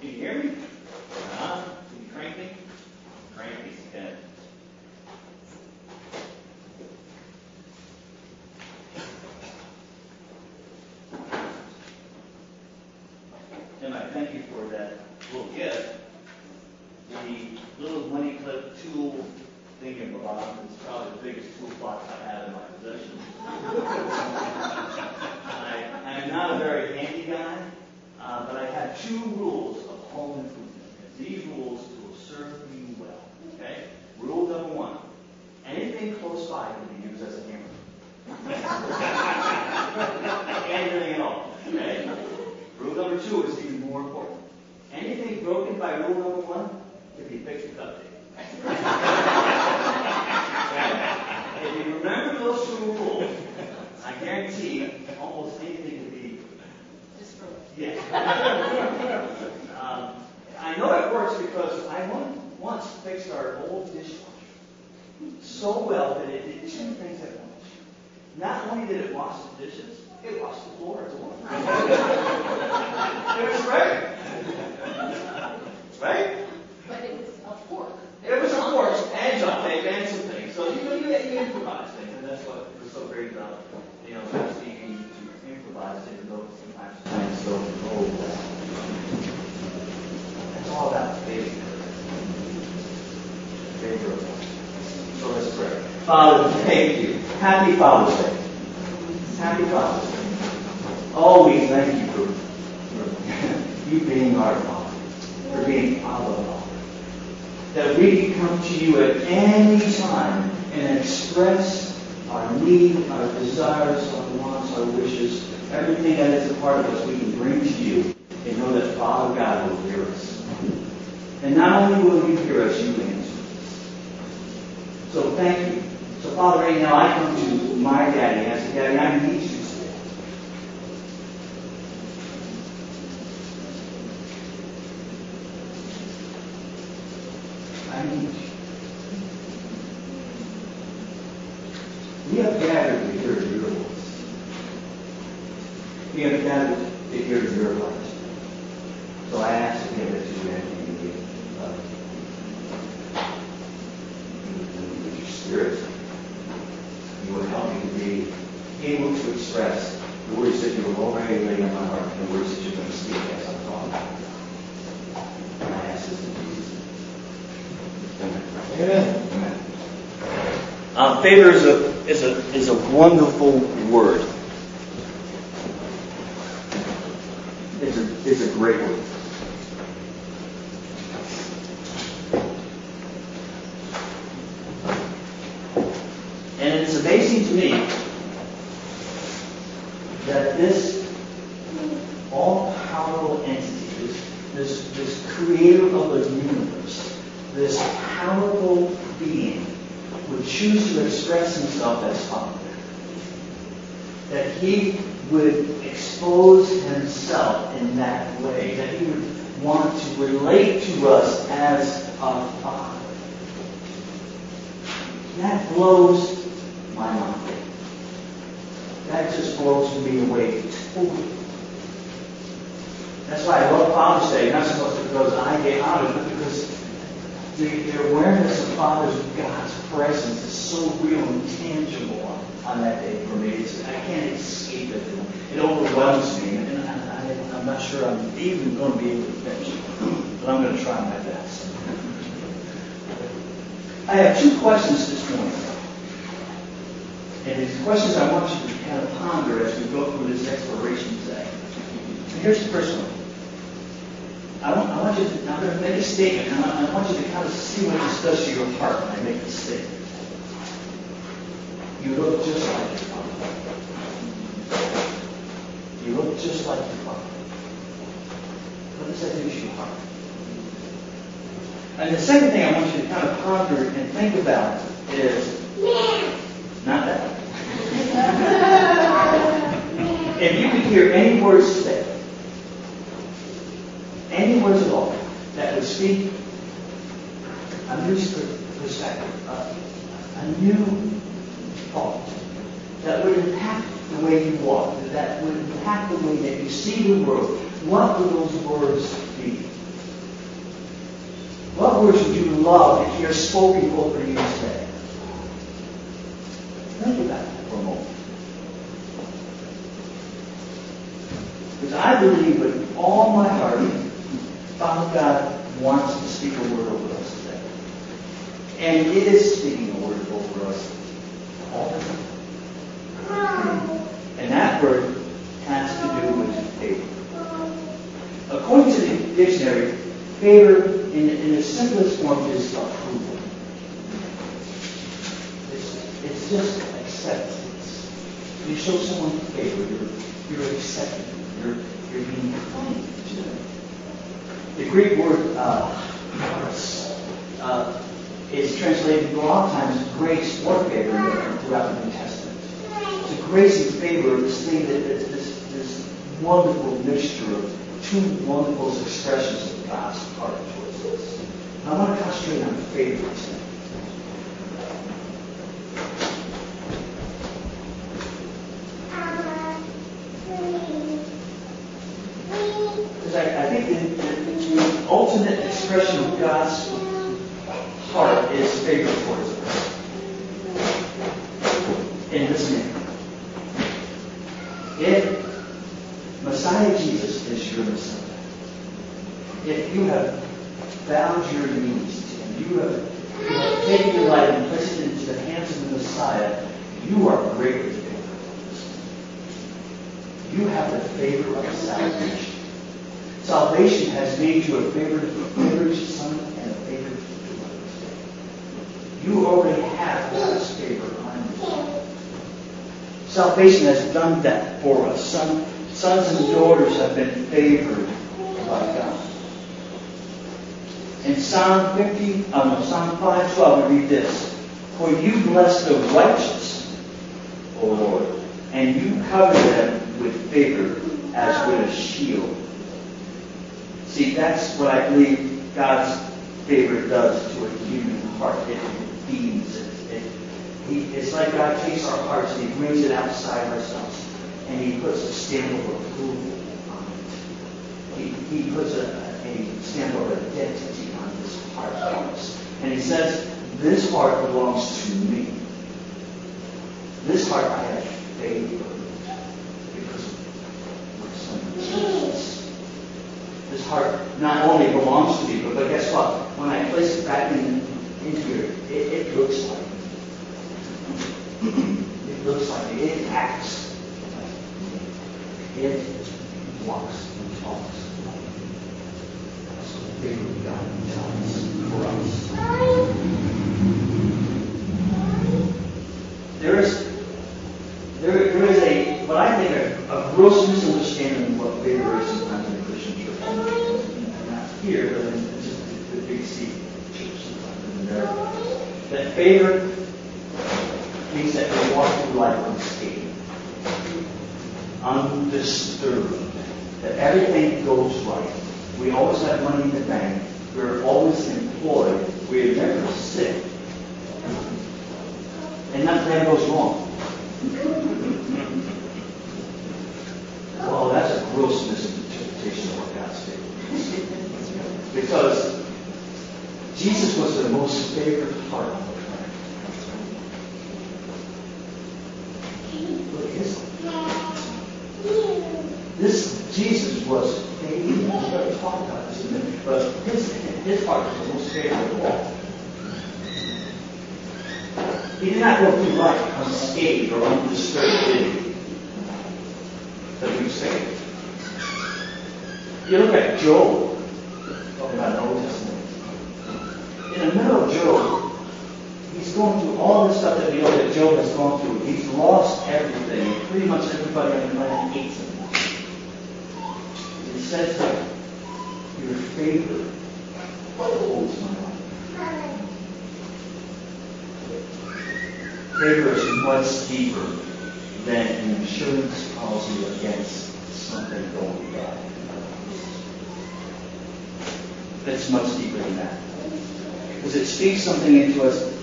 Can you hear me? Huh? Can you crank me? Crank me, okay. And I thank you for that little gift. The little money clip tool thing in the bottom is probably the biggest toolbox I have in my possession. I, I'm not a very handy guy, uh, but I have two rules of home improvement. And these rules will serve you well. Okay? Rule number one: anything close by can be used as a hammer. Anything at all. Okay? Rule number two is even more important. Anything broken by rule number one can be fixed with duct tape. If you remember those two rules, I guarantee almost anything can be Yes. um, I know it works because I once fixed our old dishwasher so well that it did two things at once. Not only did it wash the dishes, it washed the floor as well. it was great. Right? But it was a fork. It was, of course, and duct tape and some things. So you, you, you improvise things, and that's what was so great about, you know, just being to improvise, even though sometimes plans don't go well. That's all about faith. Faith. So let's pray. Father, thank you. Happy Father's Day. Happy Father's Day. Always thank you for, for you being our Father, for being our Father that we can come to you at any time and express our need, our desires, our wants, our wishes, everything that is a part of us we can bring to you and know that Father God will hear us. And not only will you hear us, you answer us. So thank you. So Father, right now I come to my daddy I say, Daddy, I need you today. I need you. We have gathered to hear your voice. We have gathered to hear your heart. So I ask again that you enter into me. Uh, with your spirit. You will help me to be able to express the words that you have already laid on my heart and the words that you're going to speak as I'm talking. And I ask this in Jesus' name. Amen. Amen. Favor is a is a is a wonderful word. It's a it's a great word. And it's amazing to me that this all-powerful entity, this, this, this creator of the universe, this powerful being, would express himself as Father. That he would expose himself in that way, that he would want to relate to us as our Father. That blows my mind. That just blows me away totally. That's why I love Father's Day, not so much because I get out of it, because the, the awareness of Father's God's presence is so real and tangible on, on that day for me. It's, I can't escape it. It overwhelms me, and I, I, I'm not sure I'm even going to be able to finish but I'm going to try my best. I have two questions this morning. And these questions I want you to kind of ponder as we go through this exploration today. And here's the first one. I want, I want you to, I'm going to make a statement, and I, I want you to kind of see what this does to your heart when I make this statement. You look just like your father. You look just like your father. Heart? And the second thing I want you to kind of ponder and think about is not that. if you could hear any words today, any words at all that would speak a new perspective, a, a new thought that would impact the way you walk, that would impact the way that you see the world, what would those words be What words would you love to hear spoken over you today? Think about that for a moment. Because I believe with all my heart, Father God wants to speak a word over us today. And it is speaking a word over us all the time. And that word has to do with favor. According to the dictionary, favor in, in the simplest form is approval. It's, it's just acceptance. When You show someone favor, you're, you're accepting, you're, you're being kind to them. The Greek word uh, uh, is translated a lot of times grace or favor throughout the New Testament. So grace and favor is this thing that is this, this wonderful mixture of two wonderful expressions of God's heart towards us. I want to concentrate on favor today. Because I, I think the, the, the ultimate expression of God's heart is favor towards us. In this manner. If Messiah Jesus is your Messiah, if you have bowed your knees to Him, you have, you have taken your life and placed it into the hands of the Messiah, you are greatly favored. You have the favor of salvation. Salvation has made you a favored, favored son and a favored daughter. You already have God's favor on you. Salvation has done that for us. Son, sons and daughters have been favored by God. In Psalm 50, um, Psalm 512, we read this. For you bless the righteous, O Lord, and you cover them with favor as with a shield. See, that's what I believe God's favor does to a human heart. It feeds it. it he, it's like God takes our hearts and He brings it outside ourselves. And He puts a stamp of approval on it. He, he puts a, a stamp of identity on this heart. And He says, This heart belongs to me. This heart I have favor because of my son Jesus. This heart not only belongs to me, but, but guess what? When I place it back in, in here, it, it looks like it looks like it, it acts. It walks and talks. What the God does for us. There is there, there is a what I think a, a gross misunderstanding of what favor is sometimes in the Christian church. Not here, but in just the, big C church in. That favor means that we walk through life unscathed, undisturbed, that everything goes right. We always have money in the bank. We're always employed. We're never sick. And nothing goes wrong. Well, that's a gross misinterpretation of what God's favor is. Because Jesus was the most favored heart on the planet. Look at his This Jesus was. We're going to talk about this a minute. But his, his heart was the most favored of all. He did not go through life unscathed or undisturbed, did he? That we say. You look at Job, talking about the Old Testament. In the middle of Job, he's going through all the stuff that we know that Job has gone through. He's lost everything. Pretty much everybody on the planet hates that your favor holds my life. Favor is much deeper than an insurance policy against something going bad. It's much deeper than that. Because it speaks something into us.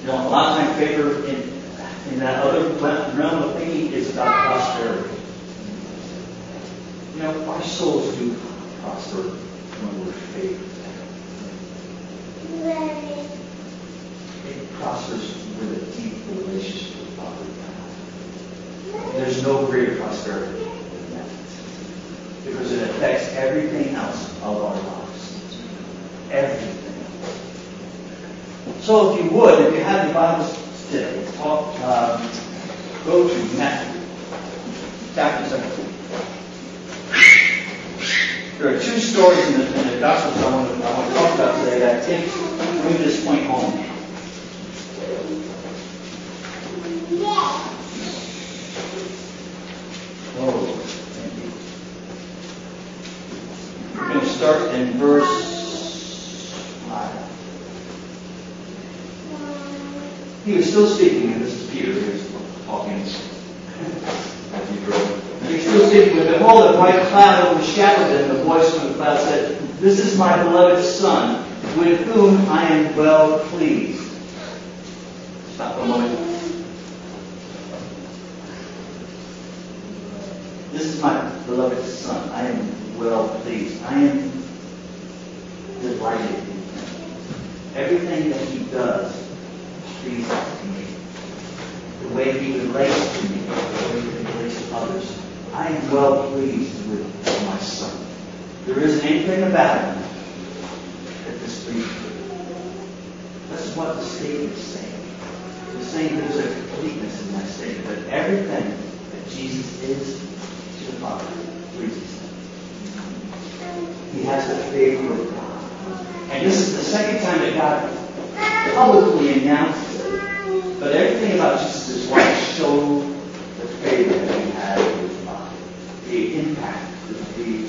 You know, a lot of times favor in, in that other realm of thinking is about prosperity. You know, our souls do prosper when we're favor. It prospers with a deep relationship with Father God. There's no greater prosperity than that. Because it affects everything else of our lives. Everything. So if you would, if you have your Bibles today, talk, um, go to Matthew chapter 17. There are two stories in the, in the Gospels I want, to, I want to talk about today that take bring this point home. Oh, thank you. We're going to start in verse 5. He was still speaking, and this is Peter who was talking as he drove. He was speaking, but behold, a bright cloud overshadowed them. The voice from the cloud said, This is my beloved Son, with whom I am well pleased. Stop a moment. This is my beloved Son. I am well pleased. I am delighted in him. Everything that he does pleases me. The way he relates to me, the way he relates to others. I am well pleased with my son. There isn't anything about him that displeases me. That's what the statement is saying. It's saying there's a completeness in that statement, that everything that Jesus is to the Father pleases him. He has the favor of God. And this is the second time that God publicly announced it. But everything about Jesus' life showed the favor that he had with God, the impact, the,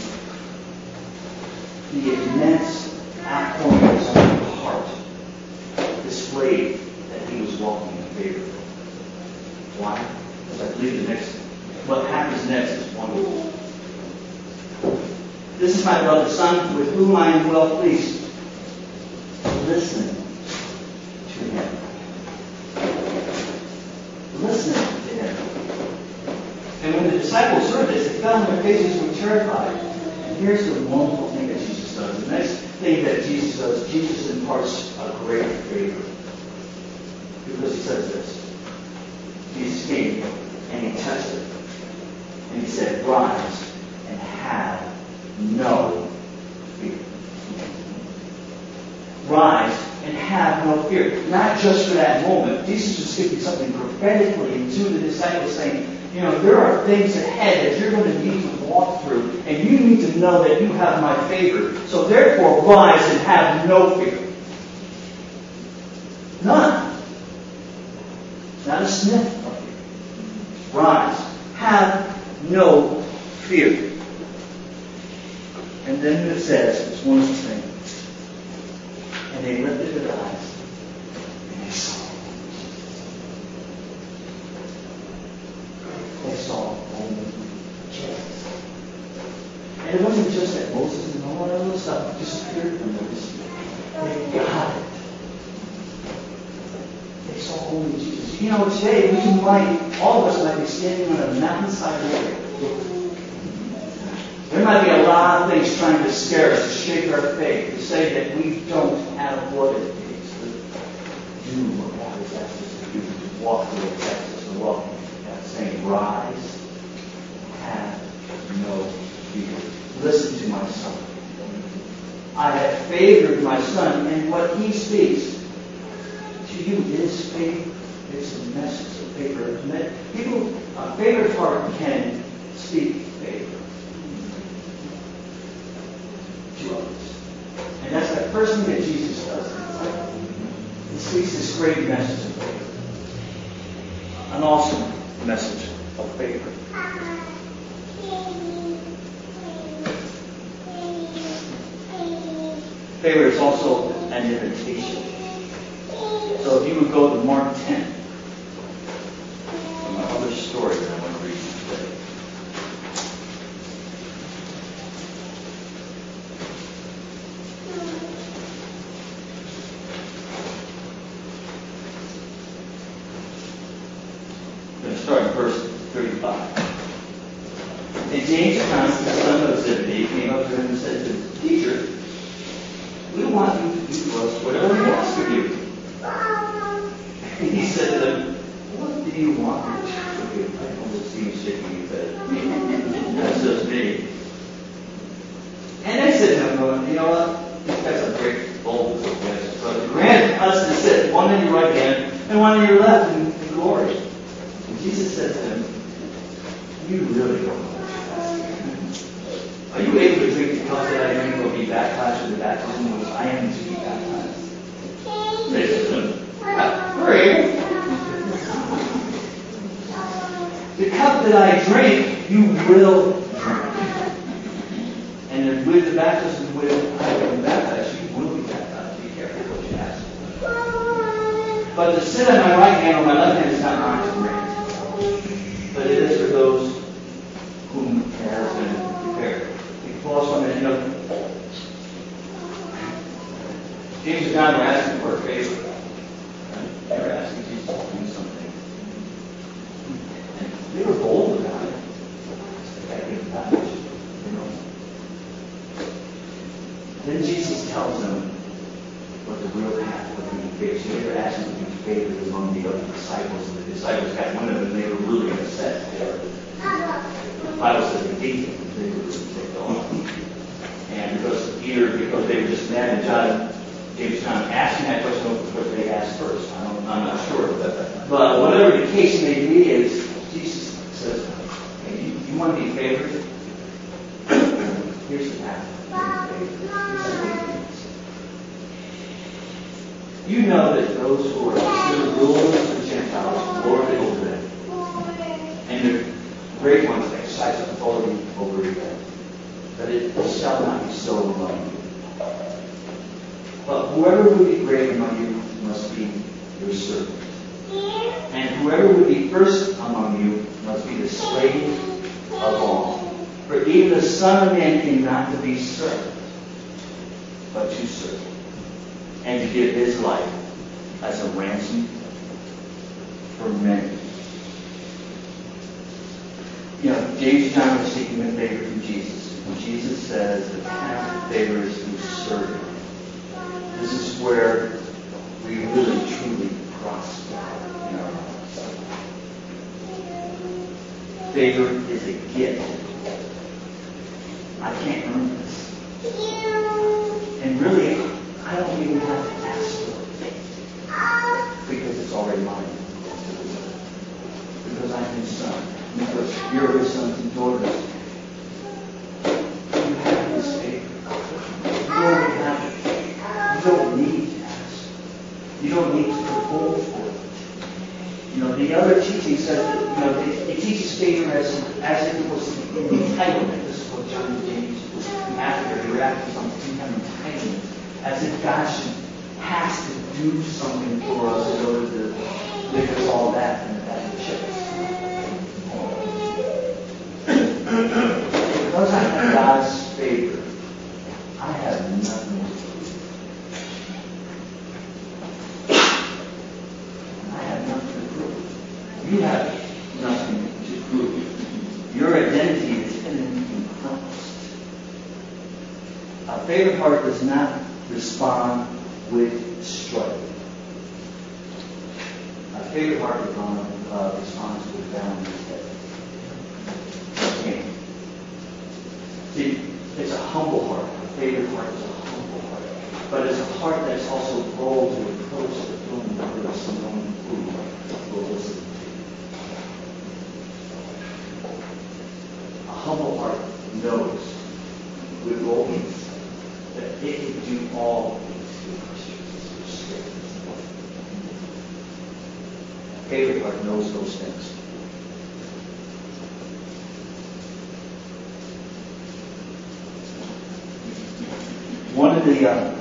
the immense outpouring of his own heart displayed that he was walking in favor. Why? Because I believe the next, what happens next is wonderful. This is my beloved Whom I am well pleased. Listen to him. Listen to him. And when the disciples heard this, they fell on their faces and were terrified. And here's the wonderful thing that Jesus does. The next thing that Jesus does, Jesus imparts a great favor. Because he says this. Jesus came and he touched it. And he said, Rise and have no fear. Rise and have no fear. Not just for that moment. Jesus was speaking something prophetically into the disciples saying, you know, there are things ahead that you're going to need to walk through, and you need to know that you have my favor. So therefore, rise and have no fear. None. Not a sniff of fear. Rise. Have no fear. And then it says, it's one of the things. And they lifted their eyes and they saw. They saw only Jesus. And it wasn't just that Moses and all that other stuff disappeared from them. They got it. They saw only Jesus. You know, today we might, all of us might be standing on a mountainside area. There might be a lot of things trying to scare us, to shake our faith, to say that we don't have what it takes to do what God has asked us to do, to walk the way He asked us to walk. Have no fear. Listen to my son. I have favored my son, and what he speaks to you is favor. It's a message of favor. People, a favored heart can speak favor to others. And that's the first thing that Jesus does. He speaks this great message of favor. An awesome message of favor. Favor is also an invitation. So if you would go to Mark 10, my other story that I want to read today. I'm going to start in verse 35. And James Thomas, the son of Zebedee, came up to him and said to him, Teacher, we want you to do for us whatever we ask of you. And he said to them, what do you want me to do? I almost see you shaking your head. That's just me. And they said to him, you know what? These guys are great of this. So grant us to sit, one in your right hand and one in your left in, in glory. And Jesus said to them, you really don't know what you're asking. Are you able to drink the cup that I drink or be baptized with the baptism which I am to be baptized? They said to him, Hurry. The cup that I drink, you will. And then with the baptism with I am baptized, you will be baptized. Be careful what you ask. But to sit on my right hand or my left hand is not mine to grant. But it is for those whom it has been prepared. We pause a minute. You know, James and John were asking for a favor. Right? They were asking Jesus to do something. And they were bold about it. They got to give back, you know. Then Jesus tells them what the real path would be faced. They were asking to be favored among the other disciples, and the disciples got one of them, and they were really upset. They were, the Bible says they beat them, they were ticked off. And because either because they were just mad and John, James John asking that question of what they asked first. I don't, I'm not sure. But, but whatever the case may be, is Jesus says, hey, you, you want to be favored? Here's the path. You know that those who are considered rulers of the Gentiles lord it over them, and the great ones exercise authority over them. But it shall not be so among you. But whoever would be great among you must be your servant. And whoever would be first among you must be the slave of all. For even the Son of Man came not to be served, but to serve, and to give his life as a ransom for many. You know, James John were seeking a favor from Jesus. And Jesus says the path of favor is through serving. This is where we really truly prosper in our lives. Favor is a gift. I can't this. And really, I don't even have to ask for it. Because it's already mine. Because I'm his Because you're sons and daughters. You have this favor. You already have it. You don't need to ask. You don't need to perform for it. You know, the other teaching says that, you know, it, it teaches favor as, as if it was an entitlement. This is what John and James was after. They were after some kind of entitlement. As if God has to do something for us in order to give us all that and that chips. Because I have God's favor, I have nothing to prove. I have nothing to prove. You have nothing to prove. Your identity is hidden in Christ. A favorite heart does not respond with strife. A favorite heart uh, responds with head. Okay. See, it's a humble heart. A favorite heart is a humble heart. But it's a heart that's also bold to approach the throne of grace and knowing who will listen to you. A humble heart knows with boldness that it can do all things through Christ Jesus who strengthens the A knows those things. One of the uh,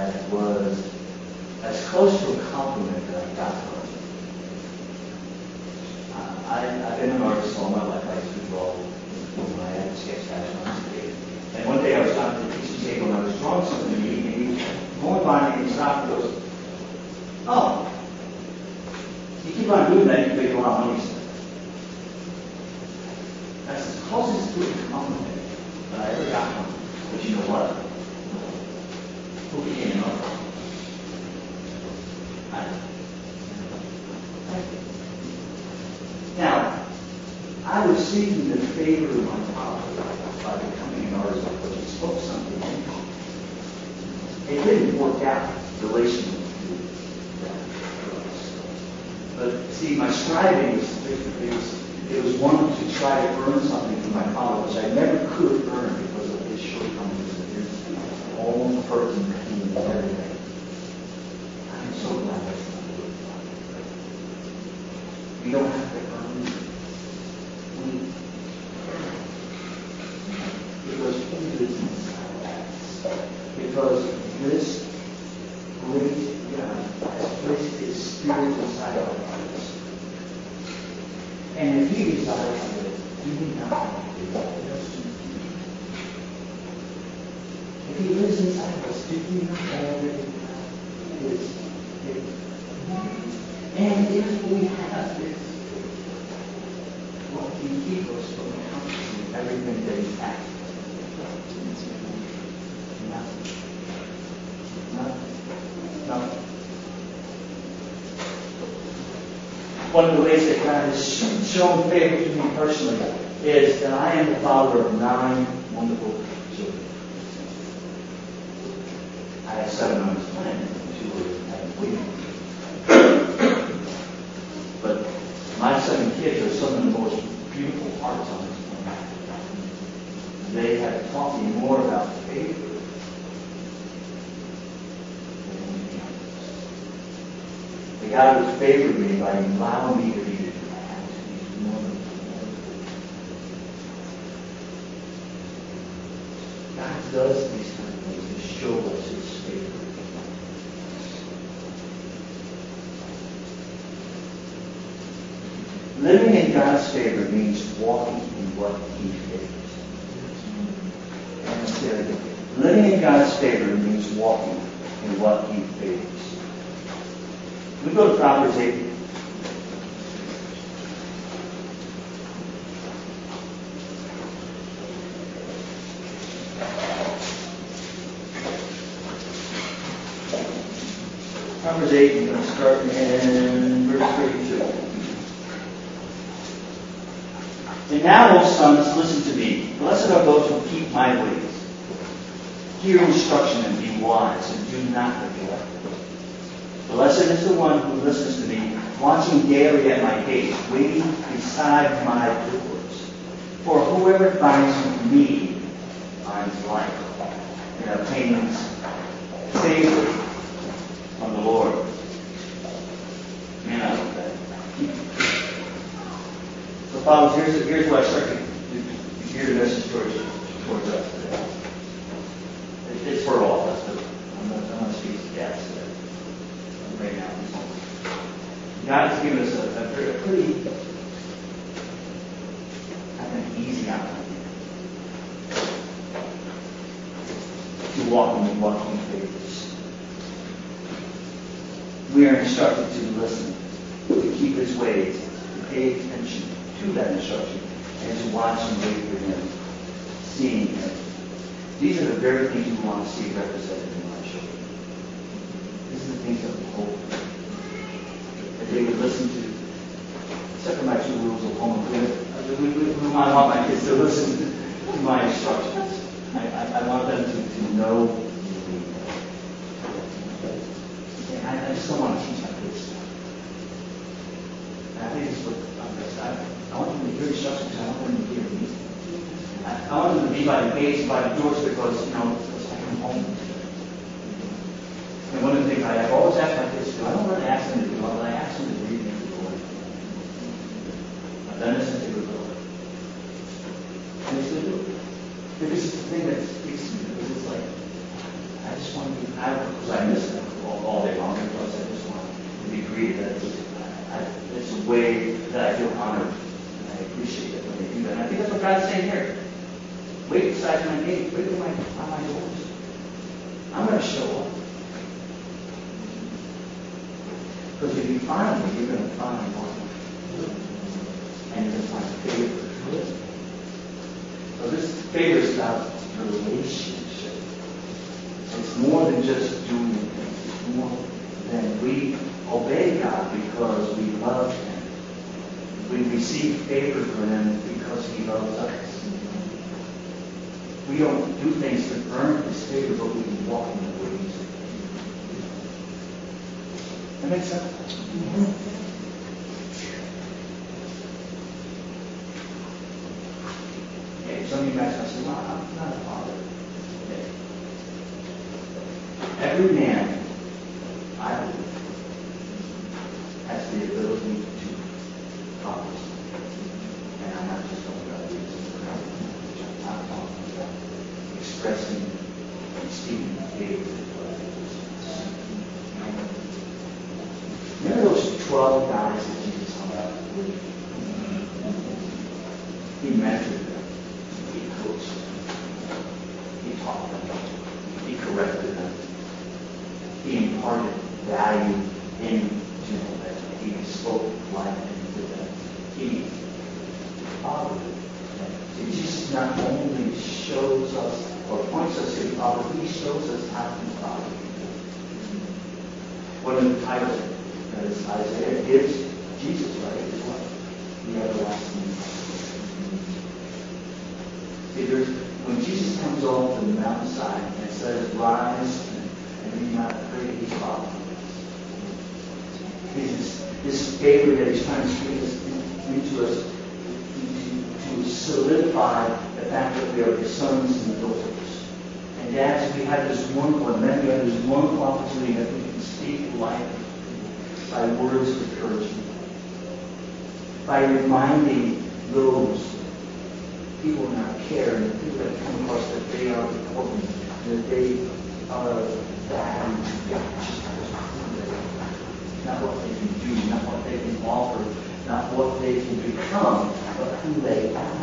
that was as close to a compliment that I got from it. Uh, I, I didn't Gracias. One of the ways that God has shown favor to me personally is that I am the father of nine wonderful children. I have seven on this planet, two are waiting. But my seven kids are some of the most beautiful hearts on this planet. They have taught me more about. The God has favored me by allowing me to be the dad to these wonderful, wonderful God does these kind of things to show us His favor. Living in God's favor means walking in what He favors. And I'll say that again. Living in God's favor means walking in what He favors. We go to Proverbs 8. Proverbs 8, we're going to start in verse 32. And now, O sons, listen to me. Blessed are those who keep my ways. Hear instruction and be wise, and do not neglect. Blessed is the one who listens to me, watching daily at my gate, waiting beside my doors. For whoever finds me finds life and obtains favor the Lord. Man, I love that. So, fathers, here's, here's what I start to, to hear the message towards, towards us today. It- It's for all of us, but I'm not, I'm not speaking to dads today. Right now. God has given us a, a pretty, I think, easy outline to walk in what He favors. We are instructed to listen, to keep His ways, to pay attention to that instruction, and to watch and wait for Him, seeing Him. These are the very things we want to see represented in our children. These are the things that we hope that they would listen to. For my two rules of home improvement. I- want my kids to listen to my instructions. I, I, I want them to, to know me. And I, I just don't want to teach my kids stuff. And I think this is what I'm best at. I want them to hear instructions. I want them to hear me. I, I want them to be by the gates, by doors, because, you know, it's like I'm home. And one of the things I have always asked my kids to do, I don't really ask them to do, but I ask them to read me the Word. I've done this since they were little. And they still do it. Because it's the thing that speaks to me, because it's like, I just want to be, I, because I miss them all, all day long, because I just want to be greeted. That it's, I, it's a way that I feel honored outside my gate, right at my, on my doors. I'm going to show up. Me, you're going to find one. And you're going to find favor. So this favor about relationship. It's more than just doing things. It's more than we obey God because we love Him. We receive favor from Him because He loves us. We don't do things to earn His favor, but we can walk in the ways. That makes sense? Okay, some of you guys might say, well, I'm not a father. Okay. Every man, I believe, has the ability to father. And I'm not just talking about these I'm talking about expressing and speaking faith. Remember those 12 guys that Jesus hung out with? He mentored them. He coached them. He taught them. He corrected them. He imparted value into them. He spoke life into them. He fathered them. See, Jesus not only shows us or points us to the Father, he shows us how to father. One of the titles that is Isaiah gives Jesus, right, is what? The everlasting See, there's, when Jesus comes off the mountainside and says, rise and, be not afraid, he's following us. His, his favor that he's trying to speak into us to, solidify the fact that we are his sons and daughters. And dads, we have this wonderful, and then we have this opportunity that we can speak life by words of encouragement, by reminding those people our care and the people that come across that they are important, that they are valued. Not what they can do, not what they can offer, not what they can become, but who they are.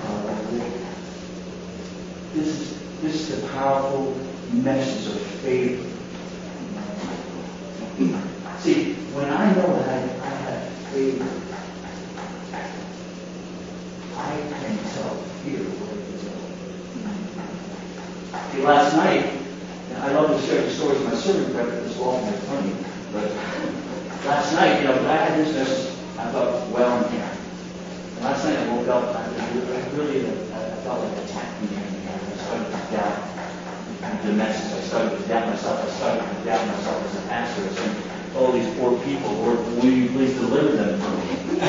This is, this is a powerful message of faith. See, when I know that I, I have favor, I can tell to last night, I love to share the stories of my record this often it's funny, but last night, you know, I had this message, I thought, well in hand. And last night I woke up, I really, I felt like attacking me. I started to doubt the message. I started to doubt myself. I started to doubt myself as a pastor. I said, all these poor people, Lord, will you please deliver them from me?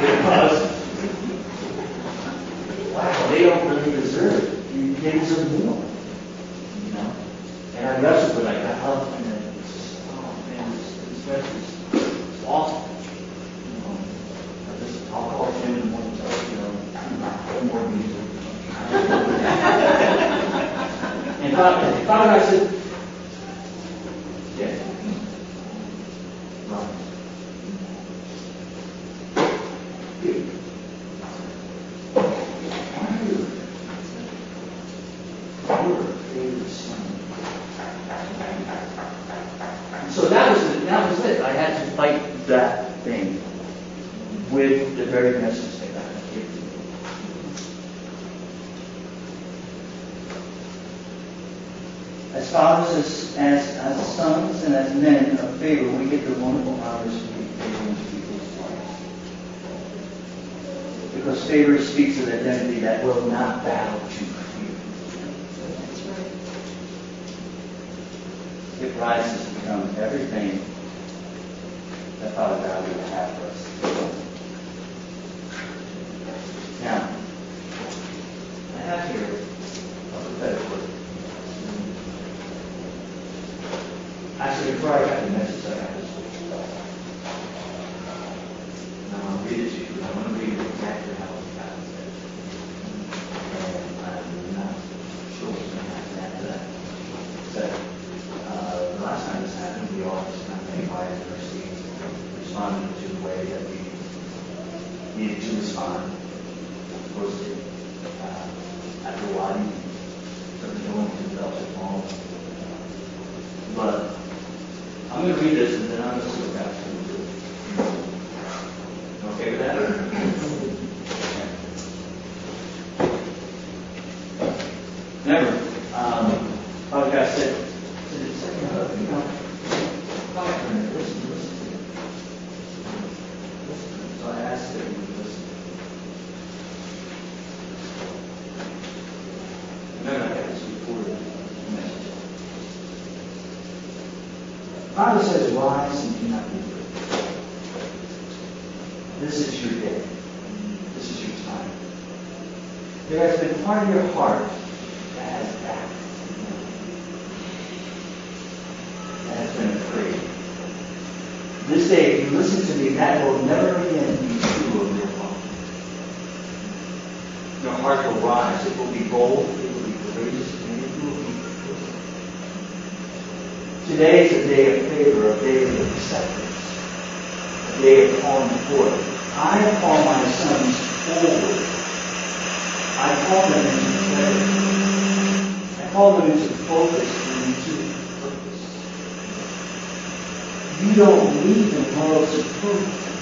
because, they don't really deserve it. You, they deserve more. You know? And I wrestled with it. I got up and then it's just, oh man, this, this is awful. You know, I just, I'll call Jim in the morning and tell you know, no more music. and God, I said, yeah. Right. Good. So that was it. That was it. I had to fight that thing with the very message that God had given me. As fathers, as, as, as sons, and as men of favor, we get the wonderful honors to be favor into people's lives. Because favor speaks of identity that will not bow to fear. It rises to become everything that Father God would have for us. Now, I have here a prophetic word. Actually, before I got the message, I got this. Now, I'll read it to you. I want to read it exactly how it got said. And I'm not sure what's going to happen after that. So, uh, the last time this happened, we all just kind of came by and received, responded to the way that we needed to respond. Of course, it, uh, I'm going to read this and then I'm going to see what God's going to do. Okay with that? Remember, um, Father God said, said, said, you know, you know, quiet for a minute, listen, listen. Listen. So I asked that you would listen. Remember, I got this recorded message. Bible says, rise and do not be afraid. This is your day. This is your time. There has been part of your heart that has. That has been afraid. This day, if you listen to me, that will never again be true of your heart. Your heart will rise. It will be bold. It will be courageous. And it will be good. Today is a day of favor, a day of acceptance, a day of calling forth. I call my sons forward. I call them into clarity. I call them into focus and into purpose. You don't need the world's approval.